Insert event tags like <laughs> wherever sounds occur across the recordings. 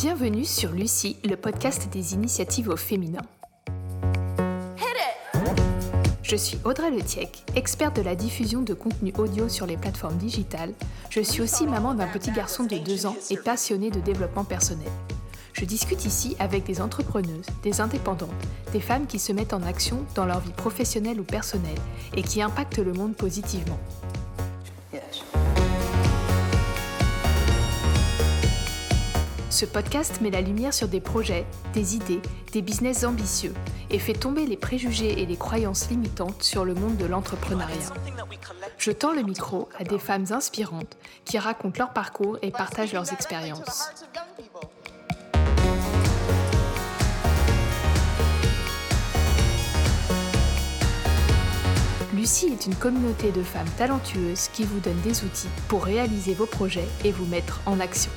Bienvenue sur Lucie, le podcast des initiatives au féminin. Je suis Audrey Letiec, experte de la diffusion de contenu audio sur les plateformes digitales. Je suis aussi maman d'un petit garçon de 2 ans et passionnée de développement personnel. Je discute ici avec des entrepreneuses, des indépendantes, des femmes qui se mettent en action dans leur vie professionnelle ou personnelle et qui impactent le monde positivement. Ce podcast met la lumière sur des projets, des idées, des business ambitieux et fait tomber les préjugés et les croyances limitantes sur le monde de l'entrepreneuriat. Je tends le micro à des femmes inspirantes qui racontent leur parcours et partagent leurs expériences. Lucie est une communauté de femmes talentueuses qui vous donne des outils pour réaliser vos projets et vous mettre en action.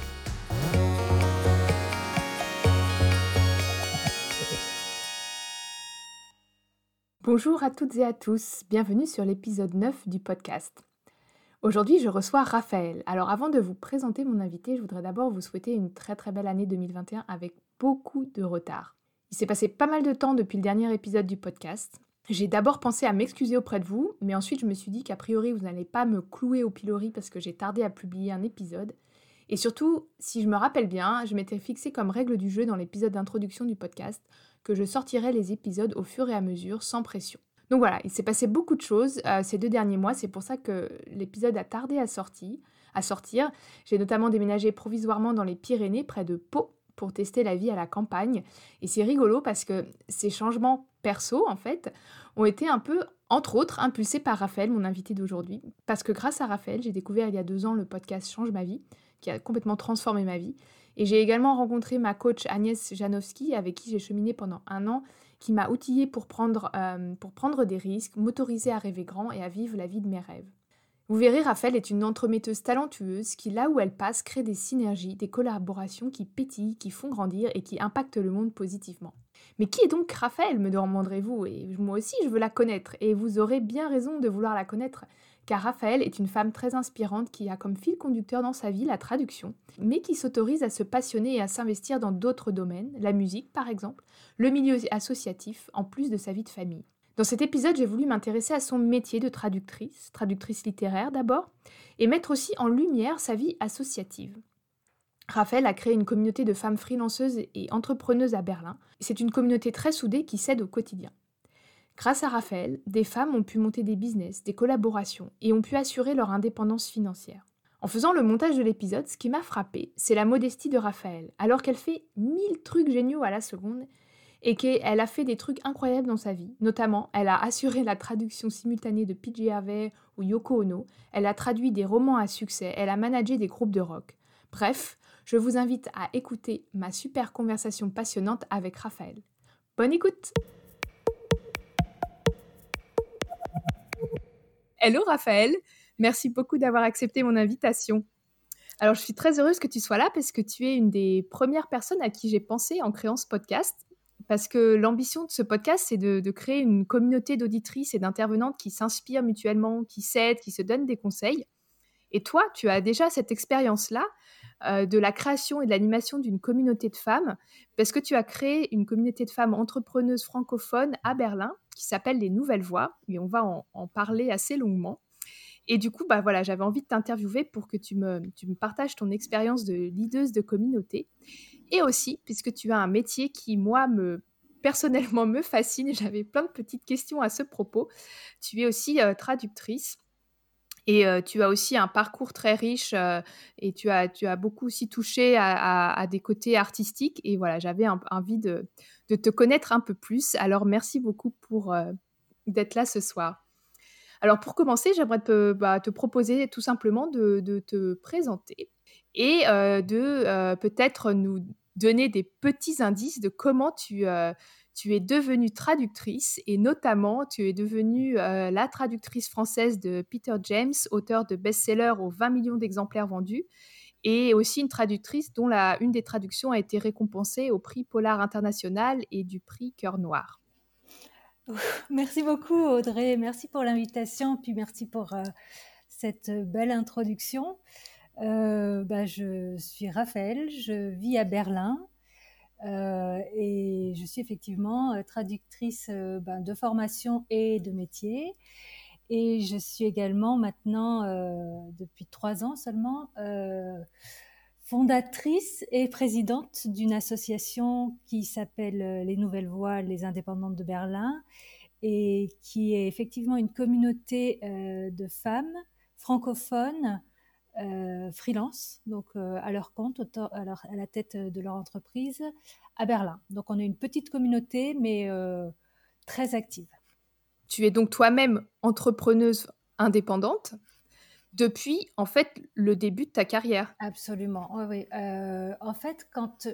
Bonjour à toutes et à tous, bienvenue sur l'épisode 9 du podcast. Aujourd'hui, je reçois Raphaël. Alors avant de vous présenter mon invité, je voudrais d'abord vous souhaiter une très très belle année 2021 avec beaucoup de retard. Il s'est passé pas mal de temps depuis le dernier épisode du podcast. J'ai d'abord pensé à m'excuser auprès de vous, mais ensuite je me suis dit qu'a priori vous n'allez pas me clouer au pilori parce que j'ai tardé à publier un épisode. Et surtout, si je me rappelle bien, je m'étais fixé comme règle du jeu dans l'épisode d'introduction du podcast que je sortirais les épisodes au fur et à mesure, sans pression. Donc voilà, il s'est passé beaucoup de choses euh, ces deux derniers mois, c'est pour ça que l'épisode a tardé à, sortir. J'ai notamment déménagé provisoirement dans les Pyrénées, près de Pau, pour tester la vie à la campagne. Et c'est rigolo parce que ces changements perso, en fait, ont été un peu, entre autres, impulsés par Raphaël, mon invité d'aujourd'hui. Parce que grâce à Raphaël, j'ai découvert il y a deux ans le podcast Change ma vie, qui a complètement transformé ma vie. Et j'ai également rencontré ma coach Agnès Janowski, avec qui j'ai cheminé pendant un an, qui m'a outillée pour prendre, euh, pour prendre des risques, m'autoriser à rêver grand et à vivre la vie de mes rêves. Vous verrez, Raphaël est une entremetteuse talentueuse qui, là où elle passe, crée des synergies, des collaborations qui pétillent, qui font grandir et qui impactent le monde positivement. Mais qui est donc Raphaël, me demanderez-vous? Et moi aussi, je veux la connaître, et vous aurez bien raison de vouloir la connaître, car Raphaël est une femme très inspirante qui a comme fil conducteur dans sa vie la traduction, mais qui s'autorise à se passionner et à s'investir dans d'autres domaines, la musique par exemple, le milieu associatif, en plus de sa vie de famille. Dans cet épisode, j'ai voulu m'intéresser à son métier de traductrice, traductrice littéraire d'abord, et mettre aussi en lumière sa vie associative. Raphaël a créé une communauté de femmes freelanceuses et entrepreneuses à Berlin. C'est une communauté très soudée qui s'aide au quotidien. Grâce à Raphaël, des femmes ont pu monter des business, des collaborations et ont pu assurer leur indépendance financière. En faisant le montage de l'épisode, ce qui m'a frappé, c'est la modestie de Raphaël, alors qu'elle fait mille trucs géniaux à la seconde et qu'elle a fait des trucs incroyables dans sa vie. Notamment, elle a assuré la traduction simultanée de PJ Harvey ou Yoko Ono, elle a traduit des romans à succès, elle a managé des groupes de rock. Bref, je vous invite à écouter ma super conversation passionnante avec Raphaël. Bonne écoute Hello Raphaël, merci beaucoup d'avoir accepté mon invitation. Alors je suis très heureuse que tu sois là parce que tu es une des premières personnes à qui j'ai pensé en créant ce podcast. Parce que l'ambition de ce podcast, c'est de, créer une communauté d'auditrices et d'intervenantes qui s'inspirent mutuellement, qui s'aident, qui se donnent des conseils. Et toi, tu as déjà cette expérience-là euh, de la création et de l'animation d'une communauté de femmes, parce que tu as créé une communauté de femmes entrepreneuses francophones à Berlin qui s'appelle Les Nouvelles Voix, et on va en, parler assez longuement. Et du coup, bah voilà, j'avais envie de t'interviewer pour que tu me, tu me partages ton expérience de leaduse de communauté. Et aussi, puisque tu as un métier qui, moi, me personnellement me fascine, <laughs> j'avais plein de petites questions à ce propos. Tu es aussi euh, traductrice. Et euh, tu as aussi un parcours très riche euh, et tu as, tu as beaucoup aussi touché à, des côtés artistiques. Et voilà, j'avais envie de, de, te connaître un peu plus. Alors, merci beaucoup pour euh, d'être là ce soir. Alors, pour commencer, j'aimerais te, bah, te, proposer tout simplement de, de te présenter et de peut-être nous donner des petits indices de comment tu tu es devenue traductrice et notamment tu es devenue euh, la traductrice française de Peter James, auteur de best-seller aux 20 millions d'exemplaires vendus, et aussi une traductrice dont une des traductions a été récompensée au prix Polar International et du prix Cœur Noir. Merci beaucoup Audrey, merci pour l'invitation, puis merci pour euh, cette belle introduction. bah, Je suis Raphaël, je vis à Berlin et je suis effectivement traductrice ben, de formation et de métier. Et je suis également maintenant, depuis trois ans seulement, fondatrice et présidente d'une association qui s'appelle euh, Les Nouvelles Voix, les Indépendantes de Berlin, et qui est effectivement une communauté euh, de femmes francophones euh, freelance, donc à leur compte, à, la tête de leur entreprise à Berlin. Donc on est une petite communauté, mais très active. Tu es donc toi-même entrepreneuse indépendante depuis en fait le début de ta carrière. Absolument, oui. oui. Euh, en fait, quand,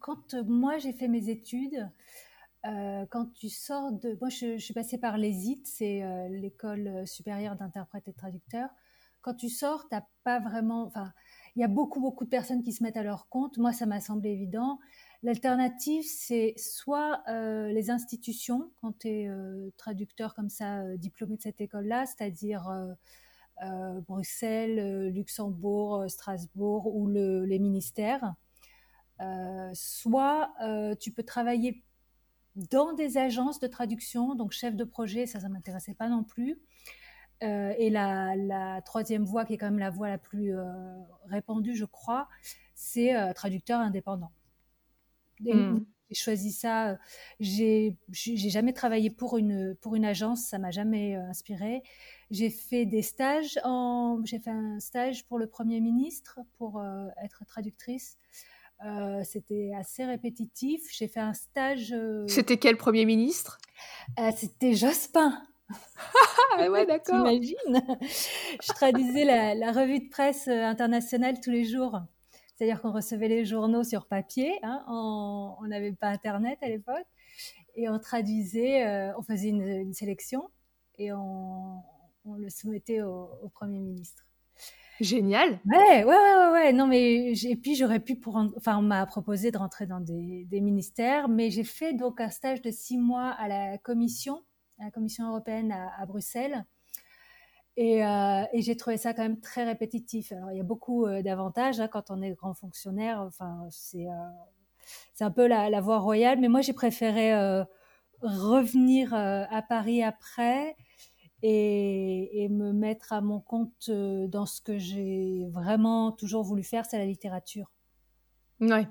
quand moi j'ai fait mes études, euh, quand tu sors de... Moi je, suis passée par l'ESIT, c'est euh, l'école supérieure d'interprètes et traducteurs. Quand tu sors, tu n'as pas vraiment... Enfin, il y a beaucoup, beaucoup de personnes qui se mettent à leur compte. Moi, ça m'a semblé évident. L'alternative, c'est soit les institutions, quand tu es traducteur comme ça, diplômé de cette école-là, c'est-à-dire euh, Bruxelles, euh, Luxembourg, euh, Strasbourg ou les ministères. soit tu peux travailler dans des agences de traduction, donc chef de projet, ça, ça m'intéressait pas non plus. Et la, troisième voie, qui est quand même la voie la plus répandue, je crois, c'est traducteur indépendant. Hmm. J'ai choisi ça. J'ai jamais travaillé pour une, pour une agence, ça m'a jamais inspiré. J'ai fait des stages. J'ai fait un stage pour le Premier ministre pour euh, être traductrice. Euh, c'était assez répétitif. J'ai fait un stage. Euh, c'était quel Premier ministre? C'était Jospin. Ah ouais, d'accord. T'imagines Je traduisais la, revue de presse internationale tous les jours. C'est-à-dire qu'on recevait les journaux sur papier. Hein, on n'avait pas Internet à l'époque. Et on traduisait, on faisait une, une sélection et on, on le soumettait au, Premier ministre. Génial. Ouais, ouais, ouais, ouais, Non, mais et puis j'aurais pu pour, enfin, on m'a proposé de rentrer dans des, ministères, mais j'ai fait donc un stage de six mois à la Commission, à la Commission européenne à, Bruxelles, euh, et, j'ai trouvé ça quand même très répétitif. Alors il y a beaucoup euh, d'avantages hein, quand on est grand fonctionnaire. Enfin, c'est euh, un peu la, voie royale, mais moi j'ai préféré revenir à Paris après et, me mettre à mon compte dans ce que j'ai vraiment toujours voulu faire, c'est la littérature. Ouais.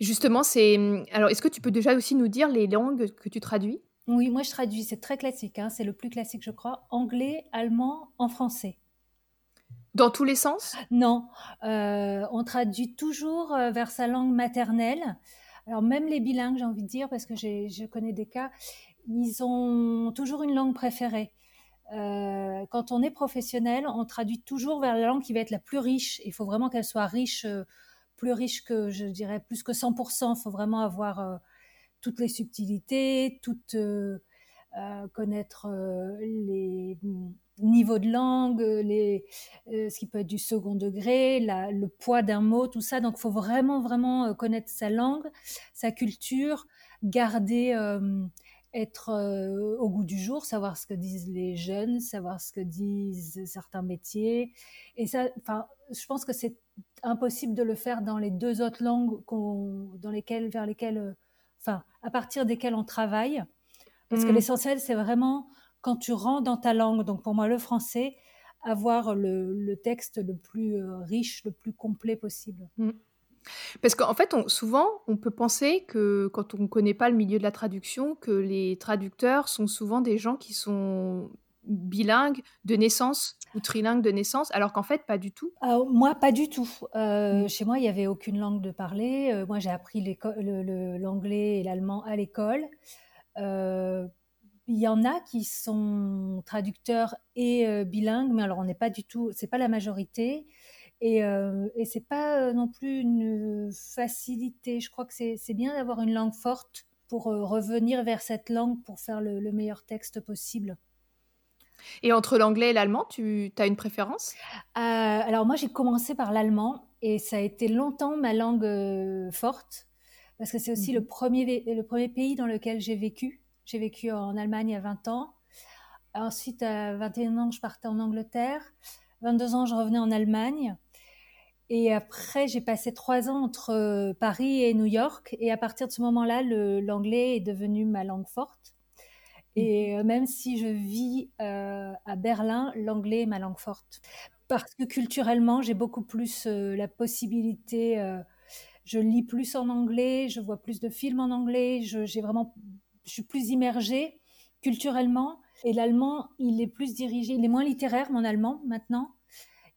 Justement, c'est. Alors, est-ce que tu peux déjà aussi nous dire les langues que tu traduis? Oui, moi je traduis, c'est très classique, hein, c'est le plus classique, je crois. Anglais, allemand, en français. Dans tous les sens? Non. Euh, on traduit toujours euh, vers sa langue maternelle. Alors, même les bilingues, j'ai envie de dire, parce que je connais des cas, ils ont toujours une langue préférée. Euh, quand on est professionnel, on traduit toujours vers la langue qui va être la plus riche. Il faut vraiment qu'elle soit riche, euh, plus riche que, je dirais, plus que 100%. Il faut vraiment avoir toutes les subtilités, toutes, connaître les niveaux de langue, les, ce qui peut être du second degré, le poids d'un mot, tout ça. Donc, il faut vraiment, vraiment connaître sa langue, sa culture, garder être euh, au goût du jour, savoir ce que disent les jeunes, savoir ce que disent certains métiers. Et ça, enfin, je pense que c'est impossible de le faire dans les deux autres langues dans lesquelles, vers lesquelles, euh, enfin, à partir desquelles on travaille. Parce que mmh. l'essentiel, c'est vraiment quand tu rentres dans ta langue, donc pour moi le français, avoir le, texte le plus euh, riche, le plus complet possible. Mmh. Parce qu'en fait, souvent, on peut penser que quand on ne connaît pas le milieu de la traduction, que les traducteurs sont souvent des gens qui sont bilingues de naissance ou trilingues de naissance, alors qu'en fait, pas du tout. Ah, moi, pas du tout. Euh, mmh. Chez moi, il n'y avait aucune langue de parler. Euh, moi, j'ai appris l'anglais et l'allemand à l'école. Euh, il y en a qui sont traducteurs et bilingues, mais alors on n'est pas du tout, c'est pas la majorité. Et, et c'est pas non plus une facilité. Je crois que c'est bien d'avoir une langue forte pour revenir vers cette langue pour faire le, meilleur texte possible. Et entre l'anglais et l'allemand, tu as une préférence? Alors moi, j'ai commencé par l'allemand et ça a été longtemps ma langue forte parce que c'est aussi le, mhm. premier, le premier pays dans lequel j'ai vécu. J'ai vécu en Allemagne à 20 ans. Ensuite, à 21 ans, je partais en Angleterre. 22 ans, je revenais en Allemagne. Et après, j'ai passé trois ans entre Paris et New York. Et à partir de ce moment-là, l'anglais est devenu ma langue forte. Et mmh. même si je vis à Berlin, l'anglais est ma langue forte. Parce que culturellement, j'ai beaucoup plus la possibilité je lis plus en anglais, je vois plus de films en anglais, je, vraiment, je suis plus immergée culturellement. Et l'allemand, il est plus dirigé, il est moins littéraire, mon allemand, maintenant.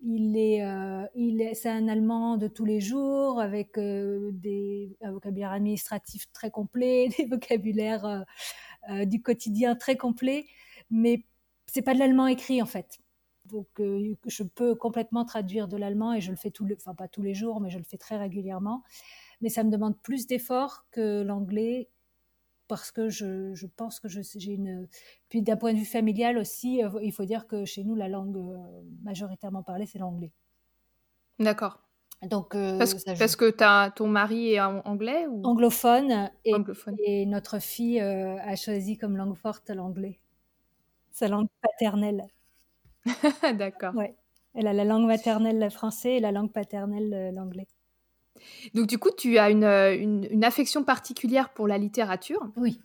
Il est, euh, il est, c'est un allemand de tous les jours avec euh, des un vocabulaire administratif très complet, <laughs> des vocabulaires euh, du quotidien très complets, mais c'est pas de l'allemand écrit en fait. Donc, euh, je peux complètement traduire de l'allemand et je le fais les, enfin pas tous les jours, mais je le fais très régulièrement. Mais ça me demande plus d'efforts que l'anglais parce que je, je pense que j'ai une. Puis d'un point de vue familial aussi, euh, il faut dire que chez nous, la langue majoritairement parlée, c'est l'anglais. D'accord. Donc, parce, parce, que as, ton mari est anglais ou... Anglophone, et, et notre fille a choisi comme langue forte l'anglais, sa langue paternelle. <laughs> D'accord. Ouais. Elle a la langue maternelle le français et la langue paternelle l'anglais. Donc du coup, tu as une, une, affection particulière pour la littérature. Oui.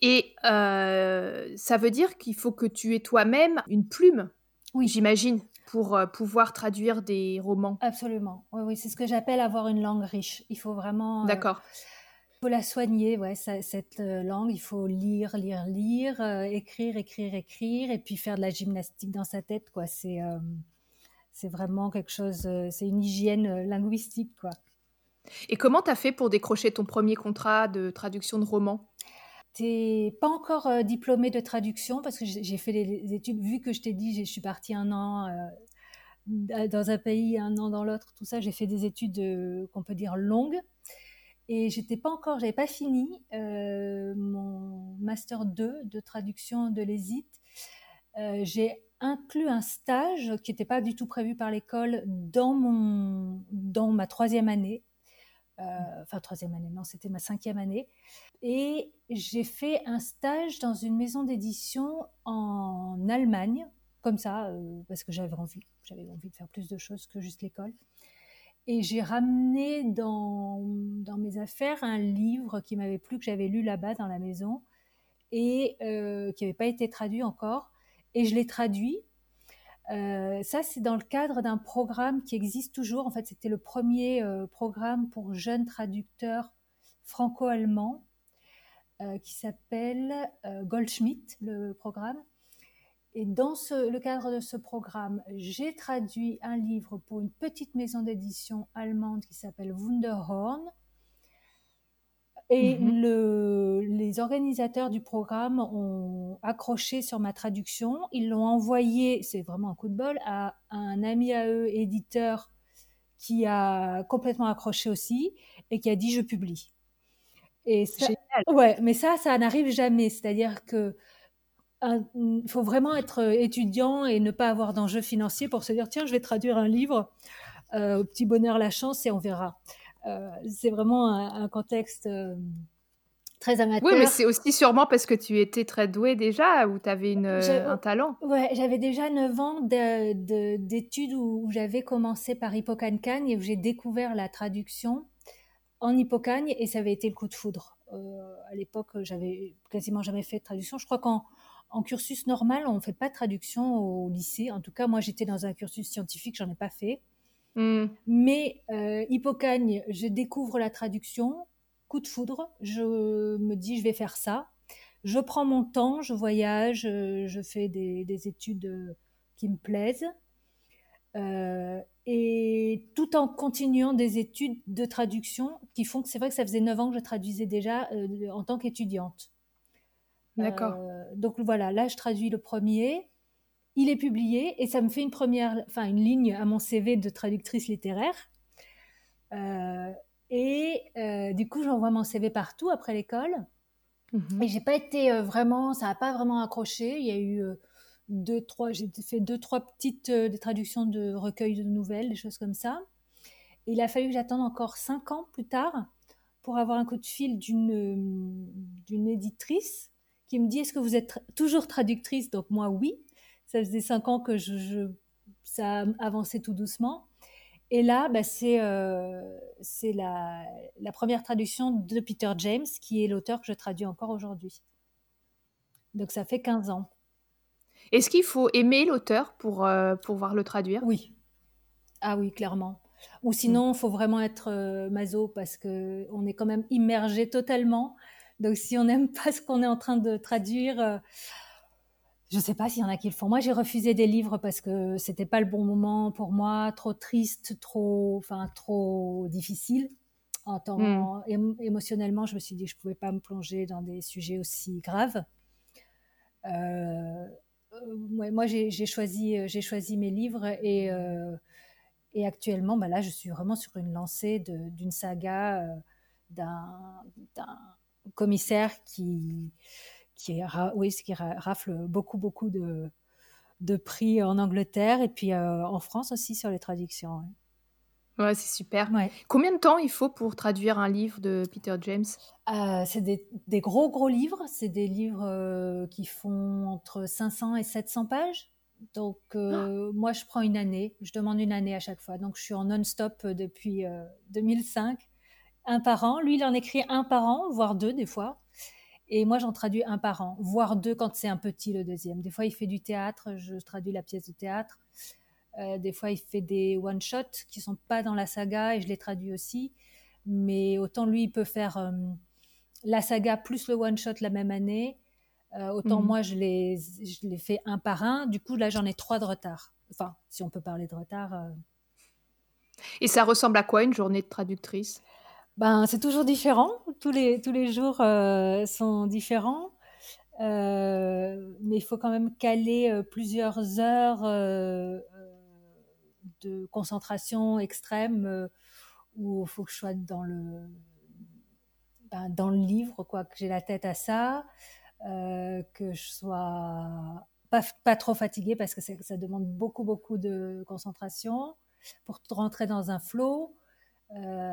Et euh, ça veut dire qu'il faut que tu aies toi-même une plume, oui. j'imagine, pour euh, pouvoir traduire des romans. Absolument. Oui, oui c'est ce que j'appelle avoir une langue riche. Il faut vraiment. Euh, D'accord faut la soigner, ouais, cette euh, langue. Il faut lire, lire, lire, euh, écrire, écrire, écrire, et puis faire de la gymnastique dans sa tête, quoi. C'est c'est vraiment quelque chose, c'est une hygiène linguistique, quoi. Et comment tu as fait pour décrocher ton premier contrat de traduction de roman? T'es pas encore diplômée de traduction parce que j'ai fait des études, vu que je t'ai dit, je suis partie un an dans un pays, un an dans l'autre, tout ça, j'ai fait des études qu'on peut dire longues. Et j'étais pas encore, j'avais pas fini euh, mon master 2 de traduction de. Euh, j'ai inclus un stage qui n'était pas du tout prévu par l'école dans dans ma troisième année. Euh, enfin troisième année, non, c'était ma cinquième année. Et j'ai fait un stage dans une maison d'édition en Allemagne, comme ça, parce que j'avais envie, j'avais envie de faire plus de choses que juste l'école. Et j'ai ramené dans, dans, mes affaires un livre qui m'avait plu, que j'avais lu là-bas dans la maison, et euh, qui n'avait pas été traduit encore. Et je l'ai traduit. Euh, ça, c'est dans le cadre d'un programme qui existe toujours. En fait, c'était le premier euh, programme pour jeunes traducteurs franco-allemands qui s'appelle Goldschmidt, le programme. Et dans le cadre de ce programme, j'ai traduit un livre pour une petite maison d'édition allemande qui s'appelle Wunderhorn. Et mhm. le, les organisateurs du programme ont accroché sur ma traduction. Ils l'ont envoyé, c'est vraiment un coup de bol, à un ami à eux, éditeur, qui a complètement accroché aussi et qui a dit je publie. Et ouais, mais ça, ça n'arrive jamais. C'est-à-dire que il faut vraiment être étudiant et ne pas avoir d'enjeux financiers pour se dire tiens, je vais traduire un livre euh, au petit bonheur la chance et on verra. Euh, c'est vraiment un, contexte très amateur. Oui, mais c'est aussi sûrement parce que tu étais très douée déjà ou tu avais un talent. Ouais, j'avais déjà 9 ans d'études où, j'avais commencé par Hippocagne et où j'ai découvert la traduction en Hippocagne et ça avait été le coup de foudre. à l'époque, j'avais quasiment jamais fait de traduction. Je crois qu'en en cursus normal, on ne fait pas de traduction au lycée. En tout cas, moi, j'étais dans un cursus scientifique, j'en ai pas fait. Hmm. Mais euh, Hippocagne, je découvre la traduction, coup de foudre, je me dis, je vais faire ça. Je prends mon temps, je voyage, euh, je fais des, études euh, qui me plaisent. Euh, et tout en continuant des études de traduction qui font que c'est vrai que ça faisait 9 ans que je traduisais déjà en tant qu'étudiante. D'accord. Donc voilà, là je traduis le premier, il est publié et ça me fait une première, enfin une ligne à mon CV de traductrice littéraire. Euh, et euh, du coup, j'envoie mon CV partout après l'école. Mhm. Et j'ai pas été vraiment, ça n'a pas vraiment accroché. Il y a eu deux, trois, j'ai fait deux, trois petites des traductions de recueils de nouvelles, des choses comme ça. Et il a fallu que j'attende encore cinq ans plus tard pour avoir un coup de fil d'une d'une éditrice qui me dit Est-ce que vous êtes toujours traductrice? Donc, moi, oui. Ça faisait cinq ans que je, ça avançait tout doucement. Et là, bah, c'est c'est la, la, première traduction de Peter James, qui est l'auteur que je traduis encore aujourd'hui. Donc ça fait 15 ans. Est-ce qu'il faut aimer l'auteur pour pouvoir le traduire? Oui. Ah oui, clairement. Ou mm. sinon, il faut vraiment être euh, maso parce que on est quand même immergé totalement. Donc, si on n'aime pas ce qu'on est en train de traduire, euh, je ne sais pas s'il y en a qui le font. Moi, j'ai refusé des livres parce que c'était pas le bon moment pour moi, trop triste, trop, enfin, trop difficile. En tant, mm. émotionnellement, je me suis dit que je pouvais pas me plonger dans des sujets aussi graves. Euh, moi, j'ai choisi, j'ai choisi mes livres et et actuellement, bah là, je suis vraiment sur une lancée d'une saga euh, d'un commissaire qui, qui, oui, qui rafle beaucoup, beaucoup de, de prix en Angleterre et puis euh, en France aussi sur les traductions. Ouais, c'est super. Combien de temps il faut pour traduire un livre de Peter James? Euh, C'est des, des, gros, gros livres. C'est des livres qui font entre 500 et 700 pages. Donc, euh, ah. moi, je prends une année. Je demande une année à chaque fois. Donc, je suis en non-stop euh, depuis 2005. Euh, un par an. Lui, il en écrit un par an, voire deux des fois. Et moi, j'en traduis un par an, voire deux quand c'est un petit, le deuxième. Des fois, il fait du théâtre. Je traduis la pièce de théâtre. des fois, il fait des one-shots qui sont pas dans la saga et je les traduis aussi. Mais autant lui, il peut faire la saga plus le one-shot la même année euh, autant mmh. moi, je les, je les fais un par un. Du coup, là, j'en ai trois de retard. Enfin, si on peut parler de retard. Euh. Et ça ressemble à quoi une journée de traductrice? Ben, C'est toujours différent. Tous les, tous les jours euh, sont différents. mais il faut quand même caler plusieurs heures de concentration extrême où il faut que je sois dans le, ben, dans le livre, quoi, que j'ai la tête à ça. Euh, que je sois pas, pas trop fatiguée parce que ça demande beaucoup, beaucoup de concentration pour rentrer dans un. Euh,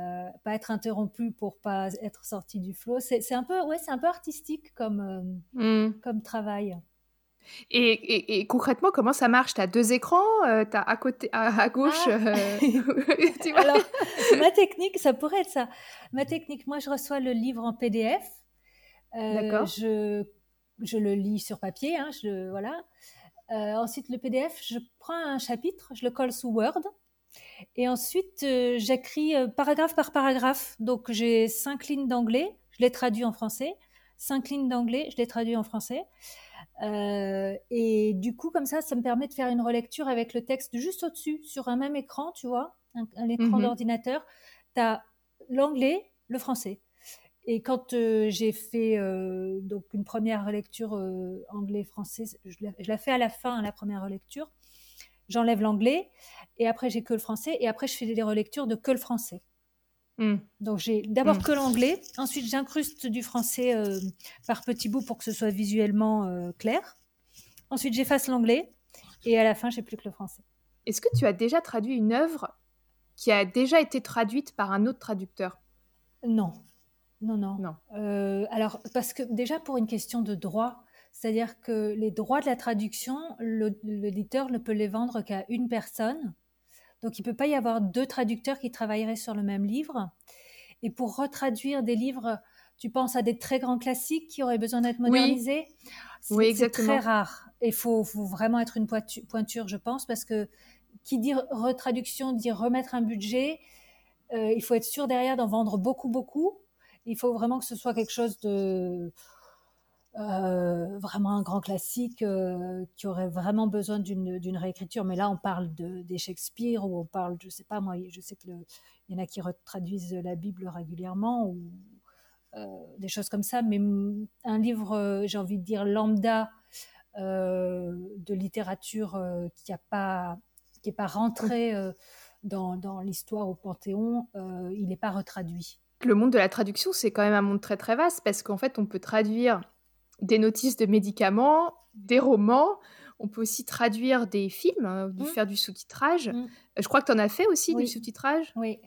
pas être interrompu pour pas être sorti du flow. C'est un peu, ouais, c'est un peu artistique comme, euh, mmh. comme travail. Et, et, concrètement, comment ça marche? Tu as deux écrans, tu as à, côté, à, gauche. Ah. <laughs> tu vois? Alors, ma technique, ça pourrait être ça. Ma technique, moi, je reçois le livre en PDF. D'accord. Je je le lis sur papier, hein, je, voilà. Euh, ensuite, le PDF, je prends un chapitre, je le colle sous Word. Et ensuite, euh, j'écris euh, paragraphe par paragraphe. Donc, j'ai cinq lignes d'anglais, je les traduis en français. Cinq lignes d'anglais, je les traduis en français. et du coup, comme ça, ça me permet de faire une relecture avec le texte juste au-dessus, sur un même écran, tu vois, un, écran mhm. d'ordinateur. Tu as l'anglais, le français. Et quand euh, j'ai fait euh, donc une première relecture euh, anglais-français, je, la fais à la fin, la première relecture. J'enlève l'anglais et après j'ai que le français et après je fais des relectures de que le français. Hmm. Donc j'ai d'abord hmm. que l'anglais, ensuite j'incruste du français par petits bouts pour que ce soit visuellement clair. Ensuite j'efface l'anglais et à la fin j'ai plus que le français. Est-ce que tu as déjà traduit une œuvre qui a déjà été traduite par un autre traducteur? Non. Non, non. non. Euh, alors, parce que déjà pour une question de droit, c'est-à-dire que les droits de la traduction, l'éditeur ne peut les vendre qu'à une personne. Donc, il ne peut pas y avoir deux traducteurs qui travailleraient sur le même livre. Et pour retraduire des livres, tu penses à des très grands classiques qui auraient besoin d'être modernisés? Oui, exactement. C'est très rare. Il faut, vraiment être une pointure, je pense, parce que qui dit retraduction dit remettre un budget. Euh, il faut être sûr derrière d'en vendre beaucoup, beaucoup. Il faut vraiment que ce soit quelque chose de euh, vraiment un grand classique euh, qui aurait vraiment besoin d'une réécriture. Mais là, on parle de, des Shakespeare ou on parle, je sais pas moi, je sais qu'il y en a qui traduisent la Bible régulièrement ou euh, des choses comme ça. Mais un livre, j'ai envie de dire lambda de littérature qui pas qui n'est pas rentré dans, dans l'histoire au Panthéon, il n'est pas retraduit le monde de la traduction, c'est quand même un monde très très vaste parce qu'en fait, on peut traduire des notices de médicaments, des romans, on peut aussi traduire des films, hein, mmh. faire du sous-titrage. Mmh. Je crois que tu en as fait aussi du sous-titrage. Oui.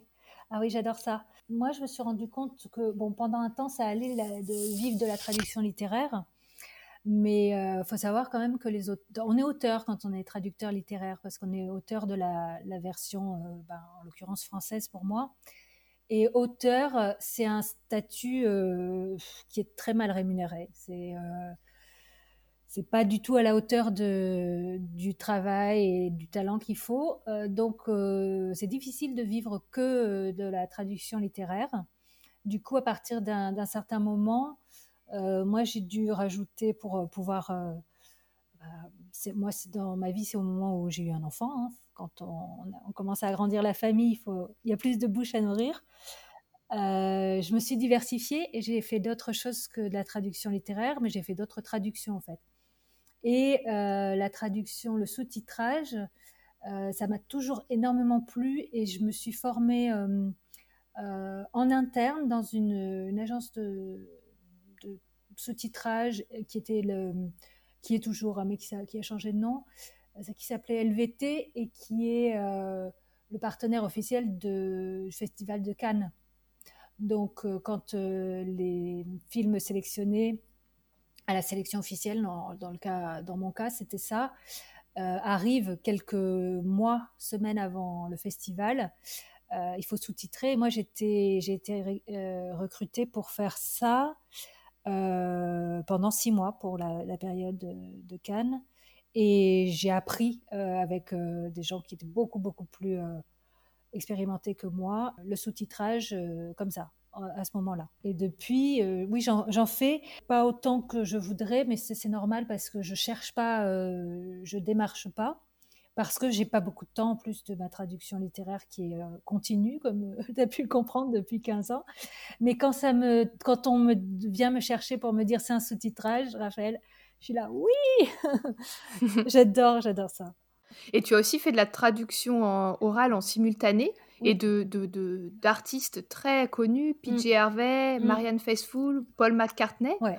Ah oui, j'adore ça. Moi, je me suis rendu compte que bon, pendant un temps, ça allait de vivre de la traduction littéraire. Mais il faut savoir quand même que les auteurs, on est auteur quand on est traducteur littéraire, parce qu'on est auteur de la, version, ben, en l'occurrence française pour moi. Et auteur, c'est un statut qui est très mal rémunéré. C'est c'est pas du tout à la hauteur de, du travail et du talent qu'il faut. Euh, donc, euh, c'est difficile de vivre que euh, de la traduction littéraire. Du coup, à partir d'un certain moment, moi, j'ai dû rajouter pour pouvoir. Moi, dans ma vie, c'est au moment où j'ai eu un enfant. Hein. Quand on, commence à agrandir la famille, il, y a plus de bouches à nourrir. je me suis diversifiée et j'ai fait d'autres choses que de la traduction littéraire, mais j'ai fait d'autres traductions en fait. Et euh, la traduction, le sous-titrage, euh, ça m'a toujours énormément plu et je me suis formée euh, en interne dans une, agence de, sous-titrage qui était le, qui est toujours, mais qui, qui a changé de nom, qui s'appelait LVT et qui est le partenaire officiel du Festival de Cannes. Donc, quand les films sélectionnés à la sélection officielle, dans, mon cas, c'était ça, euh, arrive quelques mois, semaines avant le festival. Euh, il faut sous-titrer. Moi, j'ai été euh, recrutée pour faire ça pendant six mois pour la, période de, Cannes. Et j'ai appris avec des gens qui étaient beaucoup, beaucoup plus expérimentés que moi le sous-titrage comme ça à ce moment-là. Et depuis, euh, oui, j'en fais pas autant que je voudrais, mais c'est normal parce que je cherche pas, euh, je démarche pas, parce que j'ai pas beaucoup de temps en plus de ma traduction littéraire qui est euh, continue, comme <laughs> tu as pu le comprendre depuis 15 ans. Mais quand, ça me, quand on me, vient me chercher pour me dire c'est un sous-titrage, Raphaël, je suis là, oui <laughs> J'adore, j'adore ça. Et tu as aussi fait de la traduction en orale en simultané et de, d'artistes très connus, PJ mm. Harvey, mm. Marianne Faithfull, Paul McCartney. Ouais.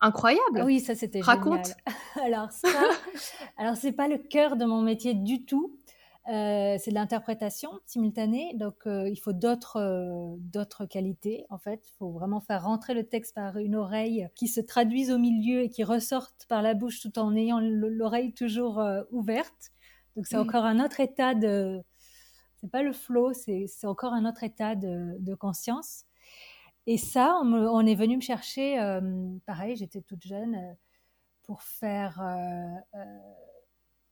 Incroyable. oui, ça c'était Raconte. <laughs> alors ça, <laughs> alors c'est pas le cœur de mon métier du tout. Euh, c'est de l'interprétation simultanée, donc euh, il faut d'autres euh, d'autres qualités. En fait, il faut vraiment faire rentrer le texte par une oreille qui se traduise au milieu et qui ressorte par la bouche tout en ayant l'oreille toujours ouverte. Donc c'est encore un autre état de c'est pas le flow, c'est encore un autre état de, conscience. Et ça, on, est venu me chercher, euh, pareil, j'étais toute jeune, euh, pour faire euh,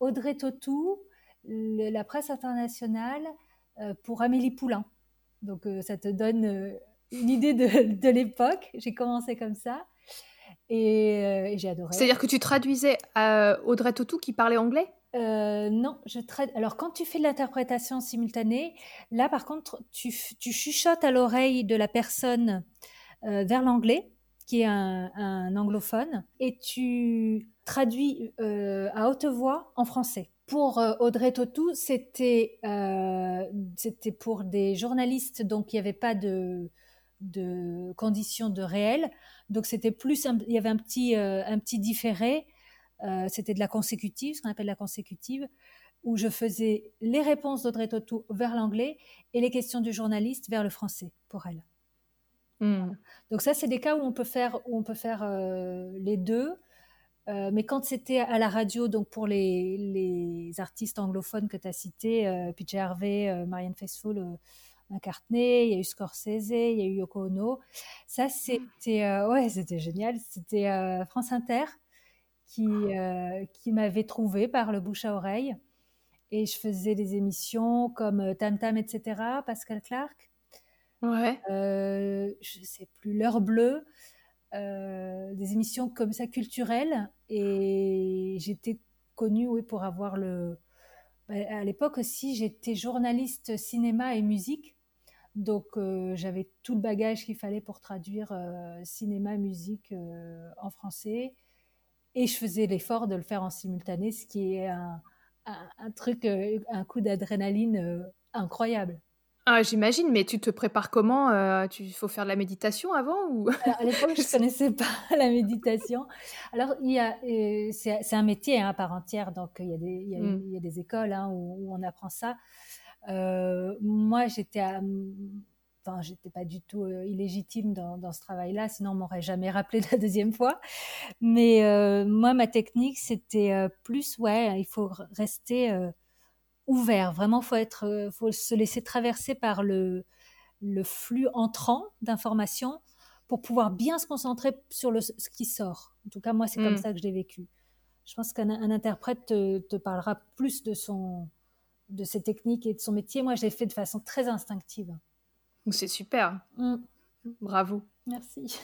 Audrey Tautou, la presse internationale, pour Amélie Poulain. Donc ça te donne une idée <laughs> de, l'époque. J'ai commencé comme ça. Et, j'ai adoré. C'est-à-dire que tu traduisais Audrey Tautou qui parlait anglais? Euh, non, je traite. Alors, quand tu fais l'interprétation simultanée, là, par contre, tu, chuchotes à l'oreille de la personne euh, vers l'anglais, qui est un, anglophone, et tu traduis euh, à haute voix en français. Pour Audrey Tautou, c'était c'était pour des journalistes, donc il n'y avait pas de, de conditions de réel. Donc, c'était plus. il y avait un petit, un petit différé euh, c'était de la consécutive, ce qu'on appelle la consécutive, où je faisais les réponses d'Audrey Tautou vers l'anglais et les questions du journaliste vers le français pour elle. Hmm. Donc ça, c'est des cas où on peut faire, où on peut faire euh, les deux. Euh, mais quand c'était à la radio, donc pour les, les artistes anglophones que tu as cités, euh, PJ Harvey, Marianne Faithfull, McCartney, il y a eu Scorsese, il y a eu Yoko Ono, ça c'était ouais, c'était génial. C'était France Inter qui, euh, qui m'avait trouvé par le bouche à oreille. Et je faisais des émissions comme euh, Tam Tam, etc., Pascal Clark. Ouais. Euh, je sais plus, L'heure bleue. Euh, des émissions comme ça culturelles. Et j'étais connue oui, pour avoir le. Bah, à l'époque aussi, j'étais journaliste cinéma et musique. Donc j'avais tout le bagage qu'il fallait pour traduire cinéma, musique en français. Et je faisais l'effort de le faire en simultané, ce qui est un, un, truc, euh, un coup d'adrénaline euh, incroyable. Ah, j'imagine, mais tu te prépares comment euh, Il faut faire de la méditation avant ou? À l'époque, je ne <laughs> connaissais pas <laughs> la méditation. Alors, il y a, c'est, un métier hein, à part entière, donc il y a des, il y a, mm. il y a des écoles hein, où, on apprend ça. moi, j'étais enfin, j'étais pas du tout illégitime dans, ce travail-là, sinon on m'aurait jamais rappelé la deuxième fois. Mais moi, ma technique, c'était plus, ouais, il faut rester ouvert. Vraiment, faut être, faut se laisser traverser par le, le flux entrant d'informations pour pouvoir bien se concentrer sur le, ce qui sort. En tout cas, moi, c'est comme mm. ça que je l'ai vécu. Je pense qu'un interprète te, parlera plus de son de ses techniques et de son métier. Moi, je l'ai fait de façon très instinctive. C'est super. Mm. Bravo. Merci.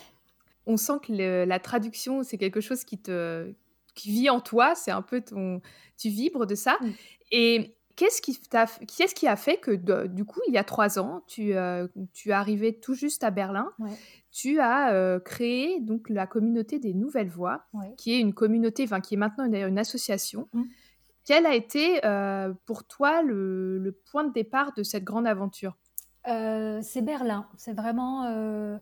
On sent que la traduction, c'est quelque chose qui te qui vit en toi. C'est un peu ton, tu vibres de ça. Mm. Et Qu'est-ce qui, ce qui a fait que, du coup, il y a trois ans, tu, euh, tu es arrivé tout juste à Berlin, tu as euh, créé donc la communauté des Nouvelles Voix, qui est une communauté, enfin qui est maintenant une association. Mmh. Quel a été euh, pour toi le, point de départ de cette grande aventure? C'est Berlin. C'est vraiment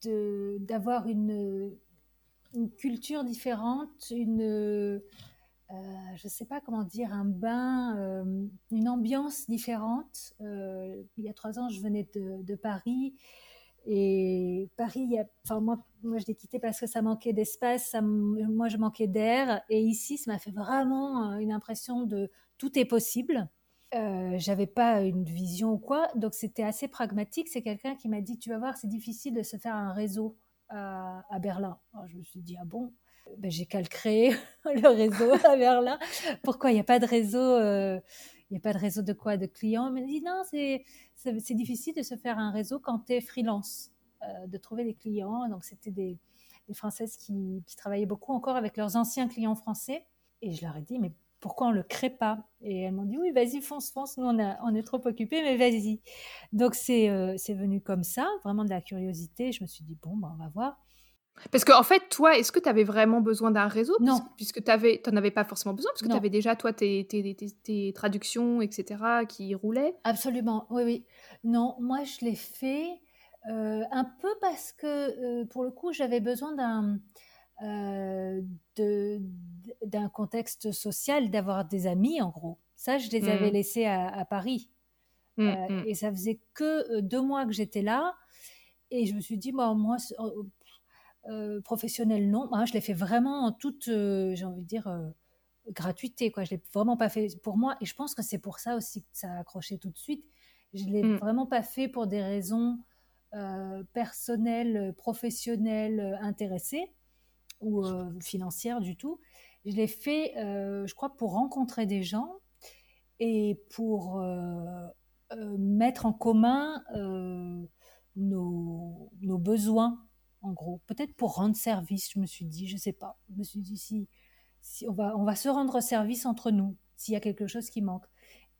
d'avoir une, culture différente, une euh, je ne sais pas comment dire, un bain, euh, une ambiance différente. Euh, il y a trois ans, je venais de, Paris. Et Paris, enfin moi, moi, je l'ai quitté parce que ça manquait d'espace, moi, je manquais d'air. Et ici, ça m'a fait vraiment une impression de tout est possible. Euh, j'avais pas une vision ou quoi, donc c'était assez pragmatique. C'est quelqu'un qui m'a dit, tu vas voir, c'est difficile de se faire un réseau à, Berlin. je me suis dit, ah bon? Ben, j'ai qu'à le créer, le réseau à Berlin. Pourquoi? Il n'y a pas de réseau euh, Il n'y a pas de réseau de quoi? De clients? Il m'a dit non, c'est, difficile de se faire un réseau quand tu es freelance, euh, de trouver des clients. Donc, c'était des, des Françaises qui, qui, travaillaient beaucoup encore avec leurs anciens clients français. Et je leur ai dit, mais pourquoi on ne le crée pas Et elles m'ont dit, oui, vas-y, fonce, fonce, nous on, a, on est trop occupés, mais vas-y. Donc c'est, euh, venu comme ça, vraiment de la curiosité. Je me suis dit, bon, ben, on va voir. Parce qu'en en fait, toi, est-ce que tu avais vraiment besoin d'un réseau? Non. Puisque tu n'en avais pas forcément besoin, parce que tu avais déjà, toi, tes, tes, tes, traductions, etc., qui roulaient Absolument, oui, oui. Non, moi, je l'ai fait euh, un peu parce que, euh, pour le coup, j'avais besoin d'un euh, d'un contexte social, d'avoir des amis, en gros. Ça, je les avais mmh. laissés à, Paris. Mmh, mmh. Et ça faisait que deux mois que j'étais là. Et je me suis dit, bah, moi, euh, professionnel, non. je l'ai fait vraiment en toute, euh, j'ai envie de dire, euh, gratuité. Quoi. Je l'ai vraiment pas fait pour moi. Et je pense que c'est pour ça aussi que ça a accroché tout de suite. Je l'ai mm. vraiment pas fait pour des raisons personnelles, professionnelles, intéressées ou financières du tout. Je l'ai fait, je crois, pour rencontrer des gens et pour mettre en commun nos, nos besoins en gros. Peut-être pour rendre service, je me suis dit, je sais pas. Je me suis dit, si, si on, va, on va se rendre service entre nous, s'il y a quelque chose qui manque.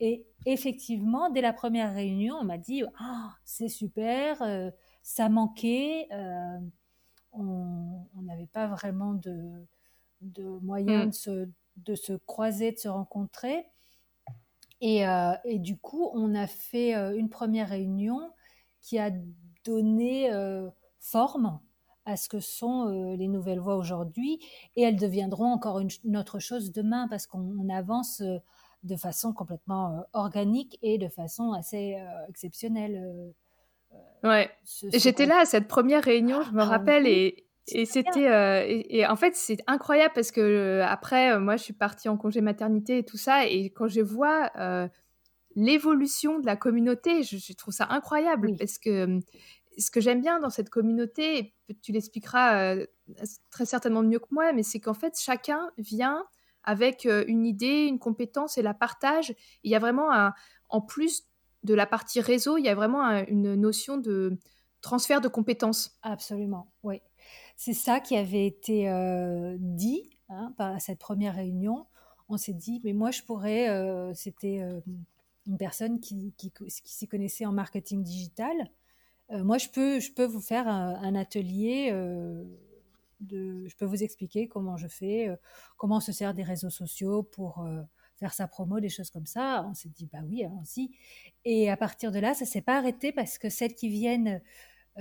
Et effectivement, dès la première réunion, on m'a dit, ah, c'est super, euh, ça manquait, euh, on n'avait pas vraiment de, de moyens mm. de, se, de, se, croiser, de se rencontrer. Et, euh, et, du coup, on a fait une première réunion qui a donné forme à ce que sont euh, les nouvelles voix aujourd'hui et elles deviendront encore une, autre chose demain parce qu'on avance euh, de façon complètement euh, organique et de façon assez exceptionnelle. Ouais. J'étais là à cette première réunion, je me ah rappelle, et, et c'était et, en fait c'est incroyable parce que après moi je suis partie en congé maternité et tout ça et quand je vois l'évolution de la communauté, je, trouve ça incroyable parce que ce que j'aime bien dans cette communauté, tu l'expliqueras euh, très certainement mieux que moi, mais c'est qu'en fait, chacun vient avec euh, une idée, une compétence et la partage. Il y a vraiment, un, en plus de la partie réseau, il y a vraiment une notion de transfert de compétences. Absolument, oui. C'est ça qui avait été euh, dit hein, par cette première réunion. On s'est dit, mais moi, je pourrais, c'était une personne qui, qui, s'y connaissait en marketing digital. Euh, moi, je peux, je peux vous faire un, atelier. Euh, je peux vous expliquer comment je fais, euh, comment on se sert des réseaux sociaux pour faire sa promo, des choses comme ça. On s'est dit, bah oui, allons-y. Et à partir de là, ça s'est pas arrêté parce que celles qui viennent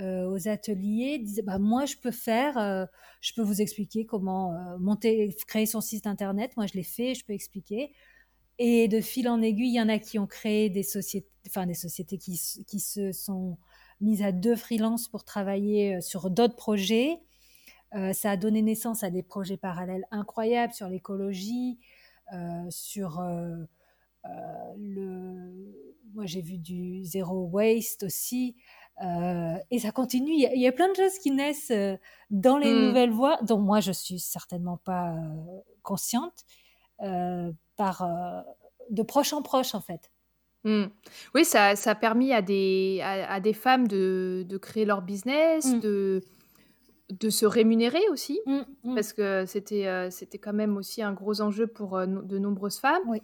aux ateliers disaient, bah moi, je peux faire, je peux vous expliquer comment monter, créer son site internet. Moi, je l'ai fait, je peux expliquer. Et de fil en aiguille, il y en a qui ont créé des sociétés, enfin des sociétés qui, qui se sont mises à deux freelance pour travailler euh, sur d'autres projets. Euh, ça a donné naissance à des projets parallèles incroyables sur l'écologie, euh, sur euh, euh le. Moi, j'ai vu du zéro waste aussi. Euh, et ça continue. Il y, a, il y, a, plein de choses qui naissent dans les mmh. nouvelles voies, dont moi je suis certainement pas consciente, par de proche en proche en fait. Mmh. Oui, ça, ça, a permis à des, à, à des femmes de, de, créer leur business, mmh. de, de se rémunérer aussi, mmh, mmh. parce que c'était euh, c'était quand même aussi un gros enjeu pour euh, de nombreuses femmes. Oui.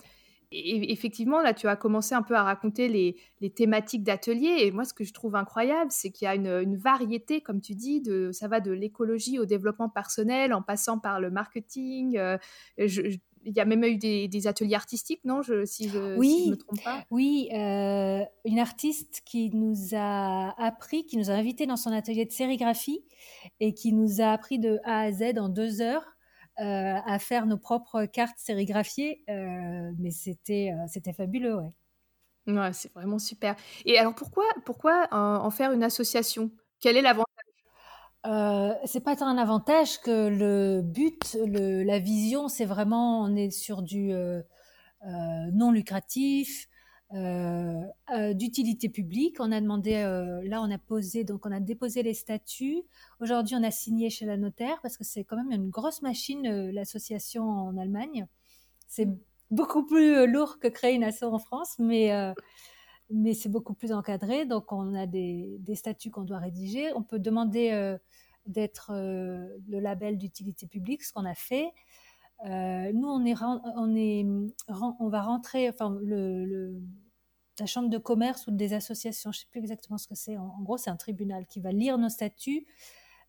Et, effectivement, là, tu as commencé un peu à raconter les, les thématiques d'atelier. Et moi, ce que je trouve incroyable, c'est qu'il y a une, une, variété, comme tu dis, de, ça va de l'écologie au développement personnel, en passant par le marketing. Euh, je, je, il y a même eu des, des ateliers artistiques, non? Je, si, je, oui, si je me trompe pas. Oui, euh, une artiste qui nous a appris, qui nous a invités dans son atelier de sérigraphie et qui nous a appris de A à Z en deux heures euh, à faire nos propres cartes sérigraphiées. Euh, mais c'était euh, c'était fabuleux, ouais. Ouais, c'est vraiment super. Et alors pourquoi, pourquoi en, en faire une association? Quel est l'avantage euh, c'est pas tant un avantage que le but, le, la vision, c'est vraiment on est sur du euh, euh, non lucratif, d'utilité publique. On a demandé, là on a posé, donc on a déposé les statuts. Aujourd'hui on a signé chez la notaire parce que c'est quand même une grosse machine l'association en Allemagne. C'est beaucoup plus lourd que créer une asso en France, mais mais c'est beaucoup plus encadré. Donc, on a des, statuts qu'on doit rédiger. On peut demander euh, d'être euh, le label d'utilité publique, ce qu'on a fait. Euh, nous, on est, on est, on va rentrer, enfin, la chambre de commerce ou des associations, je sais plus exactement ce que c'est. En, gros, c'est un tribunal qui va lire nos statuts.